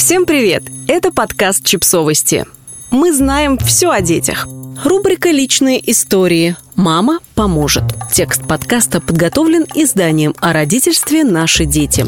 Всем привет! Это подкаст «Чипсовости». Мы знаем все о детях. Рубрика «Личные истории». «Мама поможет». Текст подкаста подготовлен изданием о родительстве «Наши дети».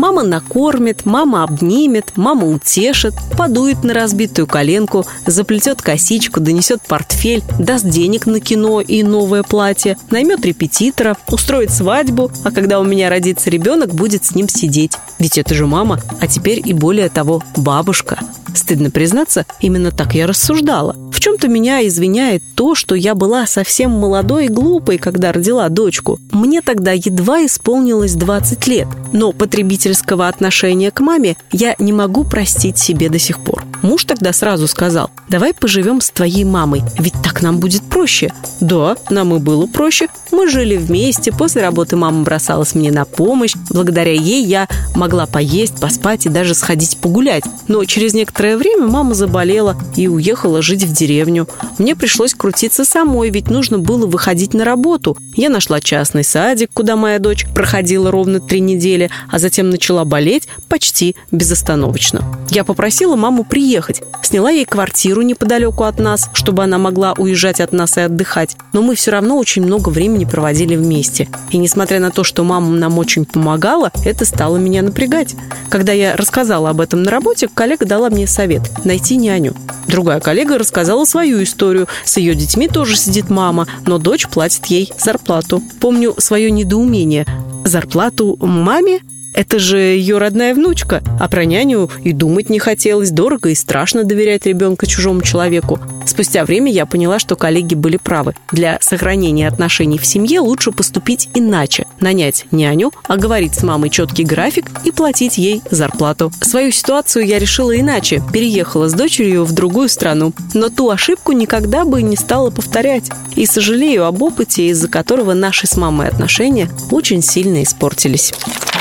Мама накормит, мама обнимет, мама утешит, подует на разбитую коленку, заплетет косичку, донесет портфель, даст денег на кино и новое платье, наймет репетитора, устроит свадьбу, а когда у меня родится ребенок, будет с ним сидеть. Ведь это же мама, а теперь и более того, бабушка. Стыдно признаться, именно так я рассуждала. В чем-то меня извиняет то, что я была совсем молодой и глупой, когда родила дочку. Мне тогда едва исполнилось 20 лет, но потребительского отношения к маме я не могу простить себе до сих пор. Муж тогда сразу сказал, давай поживем с твоей мамой, ведь так нам будет проще. Да, нам и было проще. Мы жили вместе, после работы мама бросалась мне на помощь. Благодаря ей я могла поесть, поспать и даже сходить погулять. Но через некоторое время мама заболела и уехала жить в деревню. Мне пришлось крутиться самой, ведь нужно было выходить на работу. Я нашла частный садик, куда моя дочь проходила ровно три недели, а затем начала болеть почти безостановочно. Я попросила маму приехать, сняла ей квартиру неподалеку от нас, чтобы она могла уезжать от нас и отдыхать. Но мы все равно очень много времени проводили вместе. И несмотря на то, что мама нам очень помогала, это стало меня напрягать. Когда я рассказала об этом на работе, коллега дала мне совет – найти няню. Другая коллега рассказала свою историю. С ее детьми тоже сидит мама, но дочь платит ей зарплату. Помню свое недоумение. Зарплату маме? Это же ее родная внучка, а про няню и думать не хотелось, дорого и страшно доверять ребенка чужому человеку. Спустя время я поняла, что коллеги были правы. Для сохранения отношений в семье лучше поступить иначе. Нанять няню, оговорить с мамой четкий график и платить ей зарплату. Свою ситуацию я решила иначе. Переехала с дочерью в другую страну. Но ту ошибку никогда бы не стала повторять. И сожалею об опыте, из-за которого наши с мамой отношения очень сильно испортились.